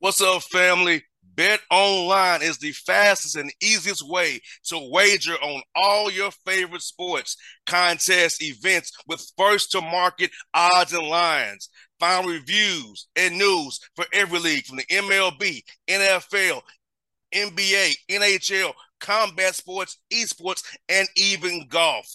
What's up, family? Bet online is the fastest and easiest way to wager on all your favorite sports, contests, events with first to market odds and lines. Find reviews and news for every league from the MLB, NFL, NBA, NHL, combat sports, esports, and even golf.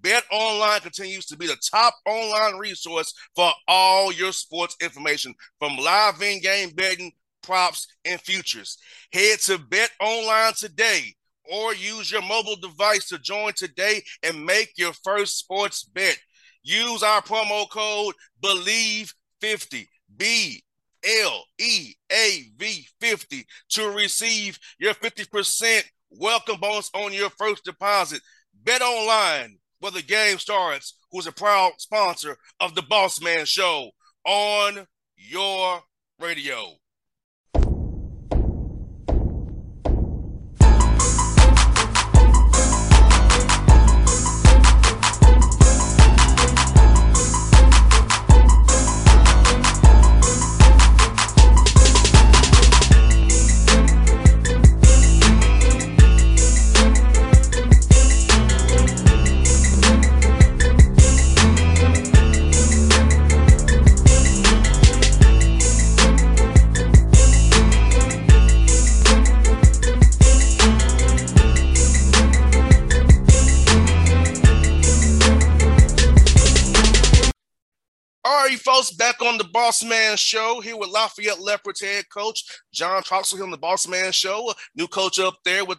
Bet Online continues to be the top online resource for all your sports information from live in game betting props, and futures. Head to Bet Online today or use your mobile device to join today and make your first sports bet. Use our promo code BLEAV50, B L E A V 50 to receive your 50% welcome bonus on your first deposit. Bet online where the game starts, who's a proud sponsor of the Boss Man Show on your radio. Boss Man Show here with Lafayette Leopards head coach John Troxell here on the Boss Man Show. New coach up there with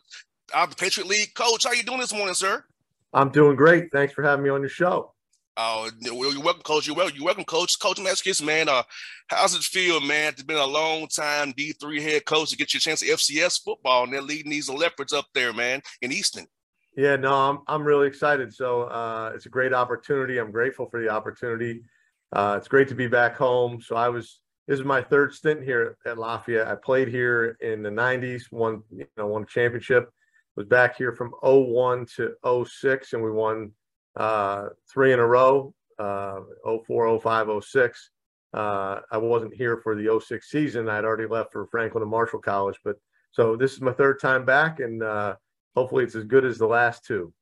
uh, the Patriot League. Coach, how you doing this morning, sir? I'm doing great. Thanks for having me on your show. Oh, you're welcome, coach. You're welcome. You're welcome, coach. Coach Meskis, man. Uh, how's it feel, man? It's been a long time D three head coach to get your chance at FCS football, and they're leading these leopards up there, man, in Easton. Yeah, no, I'm I'm really excited. So uh, it's a great opportunity. I'm grateful for the opportunity. Uh, it's great to be back home. So I was this is my third stint here at Lafayette. I played here in the 90s, won you know won a championship. Was back here from 01 to 06, and we won uh, three in a row, uh, 04, 05, 06. Uh, I wasn't here for the 06 season. I'd already left for Franklin and Marshall College, but so this is my third time back, and uh, hopefully it's as good as the last two.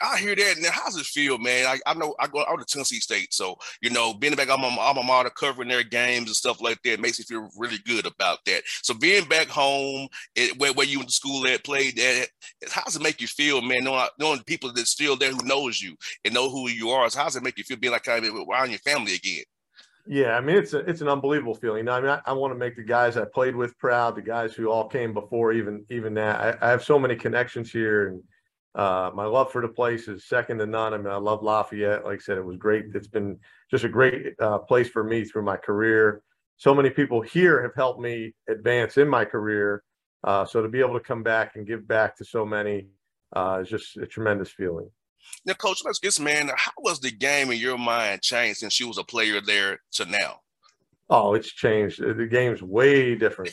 I hear that. Now, how's it feel, man? I, I know I go out to Tennessee State, so you know, being back alma mater, covering their games and stuff like that makes me feel really good about that. So being back home, it, where, where you went to school at, played that, how does it make you feel, man? Knowing, knowing people that's still there who knows you and know who you are, how does it make you feel being like kind of around your family again? Yeah, I mean it's a, it's an unbelievable feeling. I mean, I, I want to make the guys I played with proud, the guys who all came before, even even that. I, I have so many connections here, and uh, my love for the place is second to none. I mean, I love Lafayette. Like I said, it was great. It's been just a great uh, place for me through my career. So many people here have helped me advance in my career. Uh, so to be able to come back and give back to so many uh, is just a tremendous feeling. Now, Coach, let's get man. How was the game in your mind changed since you was a player there to now? Oh, it's changed. The game's way different.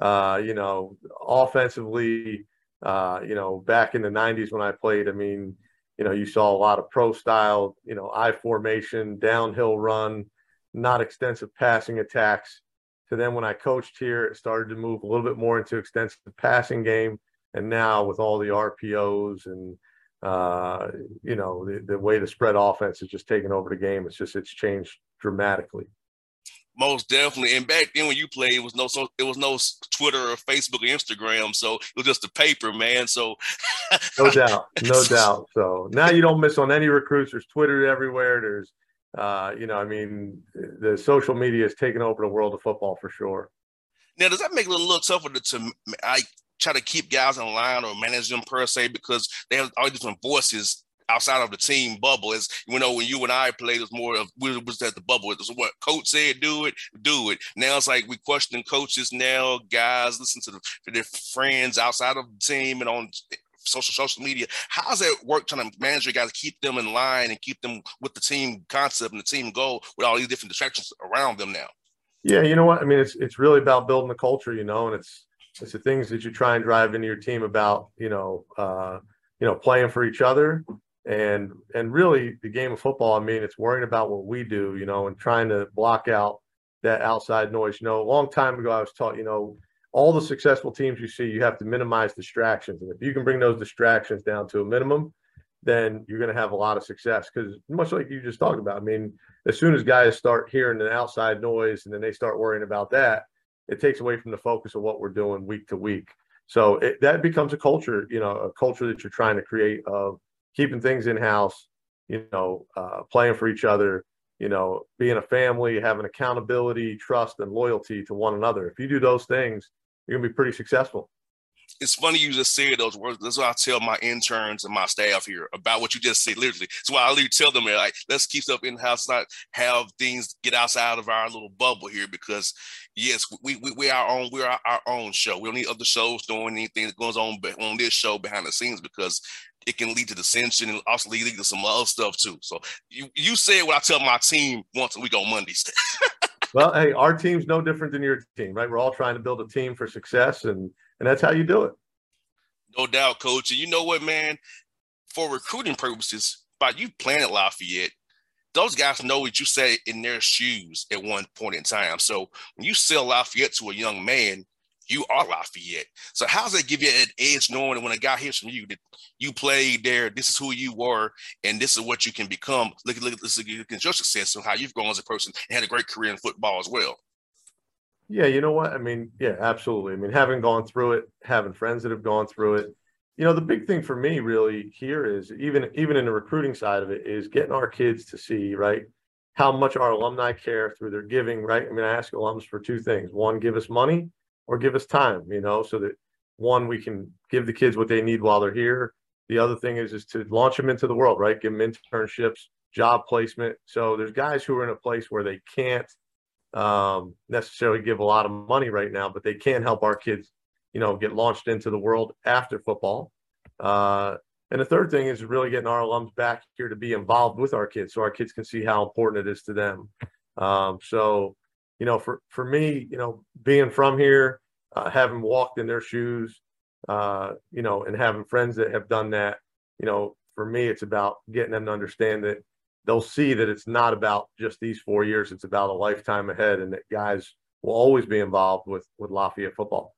Uh, you know, offensively, uh, you know, back in the 90s when I played, I mean, you know, you saw a lot of pro style, you know, I formation, downhill run, not extensive passing attacks. To then when I coached here, it started to move a little bit more into extensive passing game. And now with all the RPOs and, uh, you know, the, the way the spread offense is just taken over the game, it's just, it's changed dramatically. Most definitely. And back then when you played, it was no so it was no Twitter or Facebook or Instagram. So it was just a paper, man. So no doubt. No doubt. So now you don't miss on any recruits. There's Twitter everywhere. There's uh, you know, I mean, the social media is taking over the world of football for sure. Now, does that make it a little tougher to, to I try to keep guys in line or manage them per se because they have all different voices outside of the team bubble. As you know, when you and I played, it was more of we was at the bubble. It was what coach said, do it, do it. Now it's like we question coaches now. Guys listen to, the, to their friends outside of the team and on social social media. How's that work trying to manage your guys, keep them in line and keep them with the team concept and the team goal with all these different distractions around them now? Yeah, you know what? I mean, it's it's really about building the culture, you know, and it's it's the things that you try and drive into your team about, you know, uh, you know, playing for each other and and really the game of football. I mean, it's worrying about what we do, you know, and trying to block out that outside noise. You know, a long time ago, I was taught, you know, all the successful teams you see, you have to minimize distractions. And if you can bring those distractions down to a minimum, then you're going to have a lot of success. Because much like you just talked about, I mean, as soon as guys start hearing the outside noise and then they start worrying about that, it takes away from the focus of what we're doing week to week. So it, that becomes a culture, you know, a culture that you're trying to create of keeping things in house, you know, uh, playing for each other, you know, being a family, having accountability, trust, and loyalty to one another. If you do those things, you're gonna be pretty successful. It's funny you just said those words. That's what I tell my interns and my staff here about what you just said. Literally, that's why I literally tell them like, let's keep stuff in house, not have things get outside of our little bubble here. Because yes, we we, we are our own. We're our, our, own show. We don't need other shows doing anything that goes on on this show behind the scenes because it can lead to dissension and also lead to some other stuff too. So you you said what I tell my team once a week on Mondays. well, hey, our team's no different than your team, right? We're all trying to build a team for success, and and that's how you do it. No doubt, coach. And you know what, man? For recruiting purposes, by you at Lafayette, those guys know what you say in their shoes at one point in time. So when you sell Lafayette to a young man, you are Lafayette. So how does that give you an edge knowing that when a guy hears from you that you played there, this is who you were, and this is what you can become. Look at look at look at your success and how you've grown as a person and had a great career in football as well. Yeah, you know what? I mean, yeah, absolutely. I mean, having gone through it, having friends that have gone through it, you know, the big thing for me really here is even even in the recruiting side of it is getting our kids to see, right, how much our alumni care through their giving, right? I mean, I ask alums for two things. One, give us money or give us time, you know, so that one, we can give the kids what they need while they're here. The other thing is is to launch them into the world, right? Give them internships, job placement. So there's guys who are in a place where they can't um, necessarily give a lot of money right now, but they can help our kids, you know, get launched into the world after football. Uh, and the third thing is really getting our alums back here to be involved with our kids, so our kids can see how important it is to them. Um, so you know, for for me, you know, being from here, uh, having walked in their shoes, uh, you know, and having friends that have done that, you know, for me, it's about getting them to understand that they'll see that it's not about just these four years; it's about a lifetime ahead, and that guys will always be involved with with Lafayette football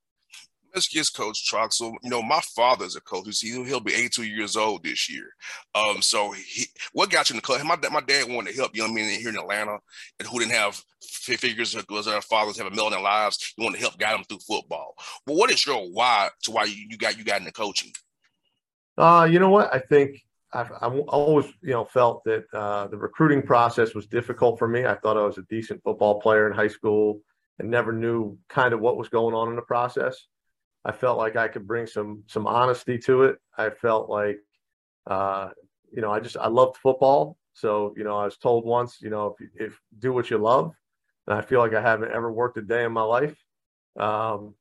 let's get Coach Troxell. You know, my father's a coach. He's, he'll be 82 years old this year. Um, so he, what got you in the club? My, my dad wanted to help young men here in Atlanta and who didn't have figures because their fathers have a million lives. He wanted to help guide them through football. But what is your why to why you, you got you got into coaching? Uh, you know what? I think I've, I've always, you know, felt that uh, the recruiting process was difficult for me. I thought I was a decent football player in high school and never knew kind of what was going on in the process. I felt like I could bring some some honesty to it. I felt like, uh, you know, I just I loved football. So you know, I was told once, you know, if, if do what you love, and I feel like I haven't ever worked a day in my life. Um,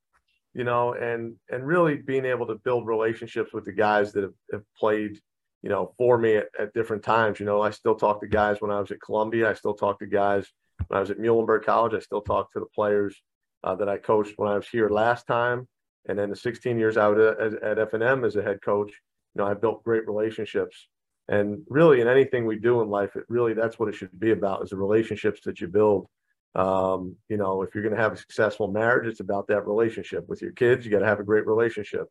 you know, and and really being able to build relationships with the guys that have, have played, you know, for me at, at different times. You know, I still talk to guys when I was at Columbia. I still talk to guys when I was at Muhlenberg College. I still talk to the players uh, that I coached when I was here last time and then the 16 years out at, at F&M as a head coach, you know, I built great relationships. And really, in anything we do in life, it really that's what it should be about: is the relationships that you build. Um, you know, if you're going to have a successful marriage, it's about that relationship with your kids. You got to have a great relationship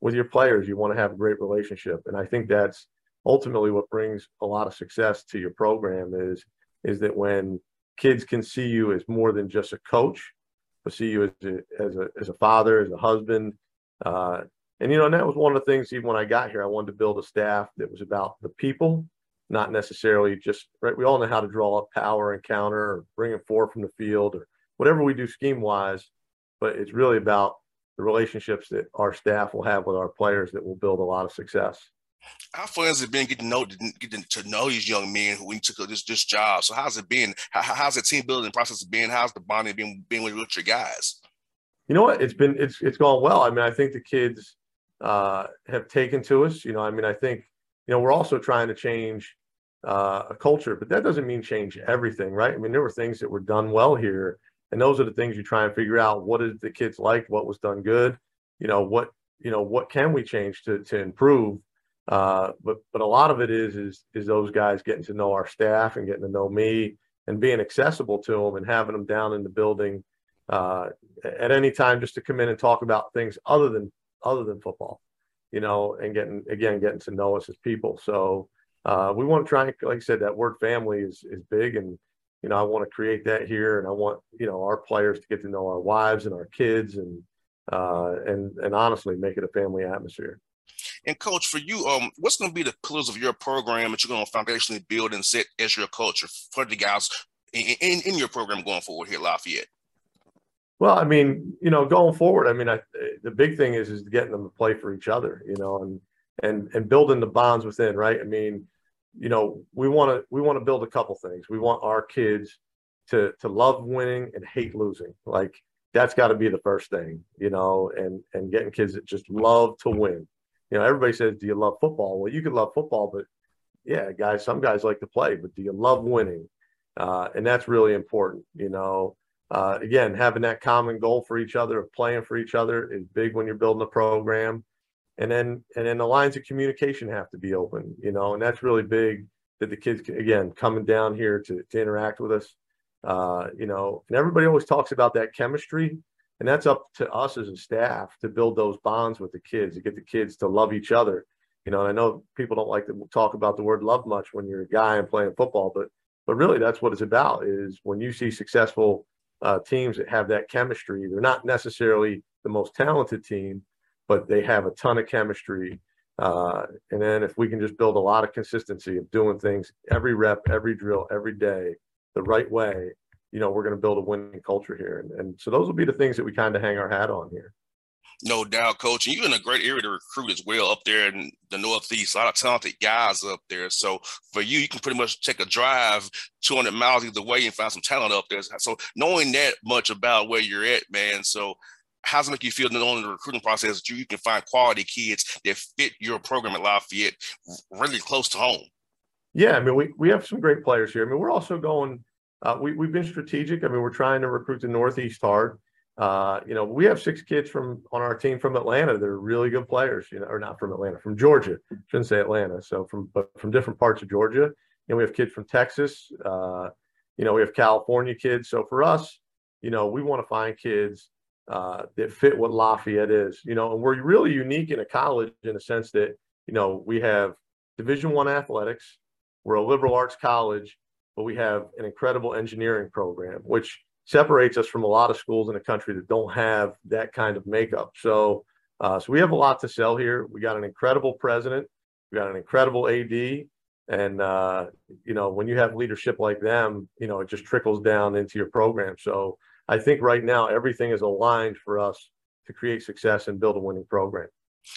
with your players. You want to have a great relationship, and I think that's ultimately what brings a lot of success to your program. Is is that when kids can see you as more than just a coach, but see you as a as a, as a father, as a husband. Uh, and you know, and that was one of the things. Even when I got here, I wanted to build a staff that was about the people, not necessarily just right. We all know how to draw up power and counter, or bring it forward from the field, or whatever we do scheme wise. But it's really about the relationships that our staff will have with our players that will build a lot of success. How fun has it been getting to know getting to know these young men who we took this this job? So how's it been? How, how's the team building process been? How's the bonding been being with, with your guys? You know what? It's been it's it's gone well. I mean, I think the kids uh, have taken to us. You know, I mean, I think you know we're also trying to change uh, a culture, but that doesn't mean change everything, right? I mean, there were things that were done well here, and those are the things you try and figure out. What did the kids like? What was done good? You know, what you know, what can we change to to improve? Uh, but but a lot of it is is is those guys getting to know our staff and getting to know me and being accessible to them and having them down in the building uh, at any time just to come in and talk about things other than other than football, you know, and getting again getting to know us as people. So uh, we want to try and, like I said, that word family is is big, and you know, I want to create that here, and I want you know our players to get to know our wives and our kids, and uh, and and honestly, make it a family atmosphere. And coach, for you, um, what's going to be the pillars of your program that you're going to foundationally build and set as your culture for the guys in, in, in your program going forward here at Lafayette? Well, I mean, you know, going forward, I mean, I, the big thing is is getting them to play for each other, you know, and and and building the bonds within, right? I mean, you know, we want to we want to build a couple things. We want our kids to to love winning and hate losing. Like that's got to be the first thing, you know, and and getting kids that just love to win. You know, everybody says, "Do you love football?" Well, you can love football, but yeah, guys, some guys like to play, but do you love winning? Uh, and that's really important, you know uh, again, having that common goal for each other of playing for each other is big when you're building a program. And then, and then the lines of communication have to be open, you know, and that's really big that the kids, again, coming down here to, to interact with us, uh, you know, and everybody always talks about that chemistry. And that's up to us as a staff to build those bonds with the kids, to get the kids to love each other. You know, and I know people don't like to talk about the word love much when you're a guy and playing football, but but really that's what it's about is when you see successful uh, teams that have that chemistry. They're not necessarily the most talented team, but they have a ton of chemistry. Uh, and then if we can just build a lot of consistency of doing things every rep, every drill, every day, the right way, you know, we're going to build a winning culture here. And, and so those will be the things that we kind of hang our hat on here. No doubt, coach. And you're in a great area to recruit as well up there in the Northeast. A lot of talented guys up there. So for you, you can pretty much take a drive 200 miles either way and find some talent up there. So knowing that much about where you're at, man. So how does it make you feel knowing the recruiting process that you, you can find quality kids that fit your program at Lafayette really close to home? Yeah, I mean, we, we have some great players here. I mean, we're also going, uh, we, we've been strategic. I mean, we're trying to recruit the Northeast hard. Uh, you know, we have six kids from on our team from Atlanta. They're really good players, you know, or not from Atlanta, from Georgia. Shouldn't say Atlanta. So from but from different parts of Georgia. And we have kids from Texas. Uh, you know, we have California kids. So for us, you know, we want to find kids uh, that fit what Lafayette is. You know, and we're really unique in a college in the sense that you know we have Division One athletics. We're a liberal arts college, but we have an incredible engineering program, which separates us from a lot of schools in the country that don't have that kind of makeup. So, uh, so we have a lot to sell here. We got an incredible president. We got an incredible AD. And, uh, you know, when you have leadership like them, you know, it just trickles down into your program. So I think right now everything is aligned for us to create success and build a winning program.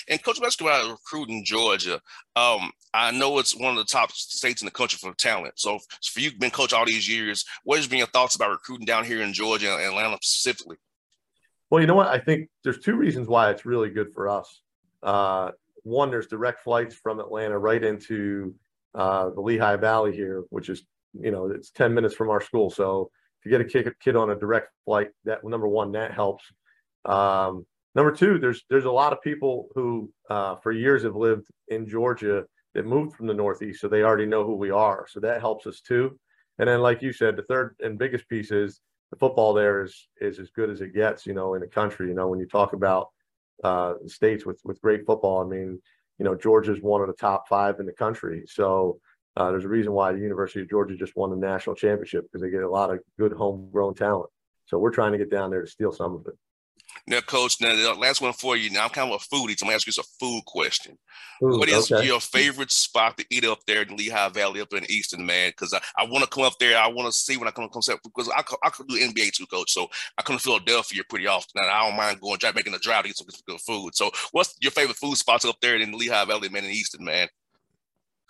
And Coach, let's go out recruiting Georgia. Um, I know it's one of the top states in the country for talent. So for you, been coach all these years, what has been your thoughts about recruiting down here in Georgia and Atlanta specifically? Well, you know what? I think there's two reasons why it's really good for us. Uh, one, there's direct flights from Atlanta right into uh, the Lehigh Valley here, which is, you know, it's 10 minutes from our school. So to get a kid on a direct flight, that number one, that helps. Um, Number two, there's there's a lot of people who uh, for years have lived in Georgia that moved from the Northeast, so they already know who we are. So that helps us too. And then, like you said, the third and biggest piece is the football there is is as good as it gets, you know, in the country. You know, when you talk about uh, states with with great football, I mean, you know, Georgia's one of the top five in the country. So Uh, there's a reason why the University of Georgia just won the national championship because they get a lot of good homegrown talent. So we're trying to get down there to steal some of it. Now, coach, now the last one for you. Now I'm kind of a foodie, so I'm gonna ask you a food question. Food, what is okay. your favorite spot to eat up there in Lehigh Valley, up in Easton, man? Because I, I want to come up there. I want to see when I come come up because I, I could do NBA too, coach. So I come to Philadelphia pretty often, and I don't mind going drive making a drive to get some good food. So what's your favorite food spots up there in Lehigh Valley, man, in Easton, man?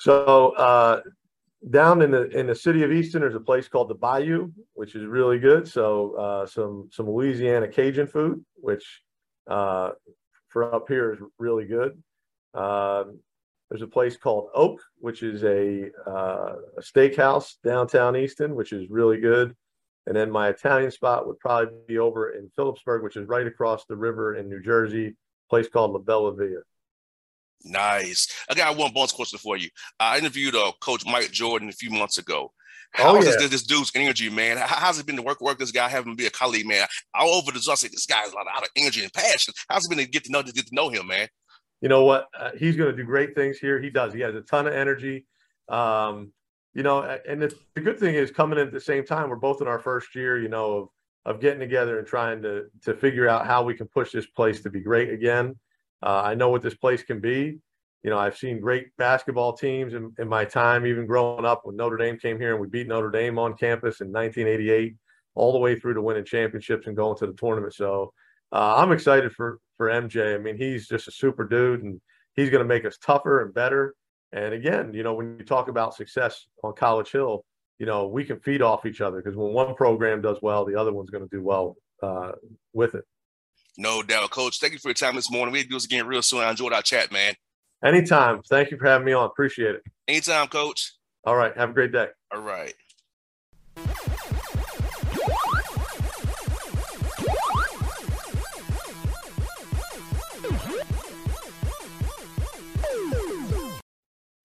So uh, down in the in the city of Easton, there's a place called the Bayou, which is really good. So uh, some some Louisiana Cajun food, which uh, for up here is really good. Um, there's a place called Oak, which is a, uh, a steakhouse downtown Easton, which is really good. And then my Italian spot would probably be over in Phillipsburg, which is right across the river in New Jersey, place called La Bella Via. Nice. I got one bonus question for you. I interviewed uh, Coach Mike Jordan a few months ago. Oh, How's yeah. this, this dude's energy, man? How, how's it been to work work this guy, having him be a colleague, man? All over the I say this guy has a lot of, lot of energy and passion. How's it been to get to know to get to know him, man? you know what? Uh, he's going to do great things here. He does. He has a ton of energy. Um, you know, and the, the good thing is coming in at the same time. We're both in our first year, you know, of of getting together and trying to to figure out how we can push this place to be great again. Uh, I know what this place can be. You know, I've seen great basketball teams in, in my time, even growing up when Notre Dame came here and we beat Notre Dame on campus in 1988, all the way through to winning championships and going to the tournament. So uh, I'm excited for for MJ. I mean, he's just a super dude, and he's going to make us tougher and better. And again, you know, when you talk about success on College Hill, you know, we can feed off each other because when one program does well, the other one's going to do well uh, with it. No doubt, Coach. Thank you for your time this morning. We'll do this again real soon. I enjoyed our chat, man. Anytime. Thank you for having me on. Appreciate it. Anytime, Coach. All right. Have a great day. All right.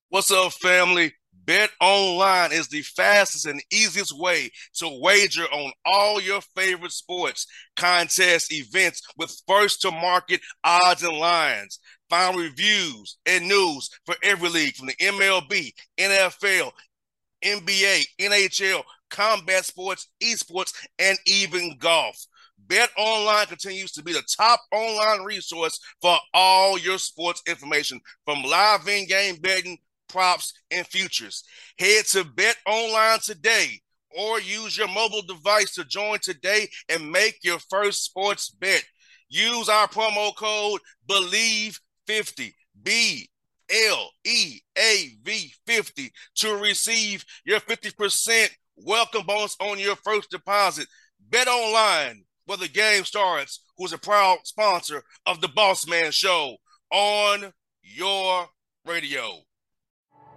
What's up, family? Bet online is the fastest and easiest way to wager on all your favorite sports, contests, events with first to market odds and lines. Find reviews and news for every league from the MLB, NFL, NBA, NHL, combat sports, esports, and even golf. Bet Online continues to be the top online resource for all your sports information from live in-game betting, props, and futures. Head to Bet Online today or use your mobile device to join today and make your first sports bet. Use our promo code BLEAV50 B L E A V 50 to receive your 50% welcome bonus on your first deposit. Bet online where the game starts, who's a proud sponsor of the Boss Man Show on your radio.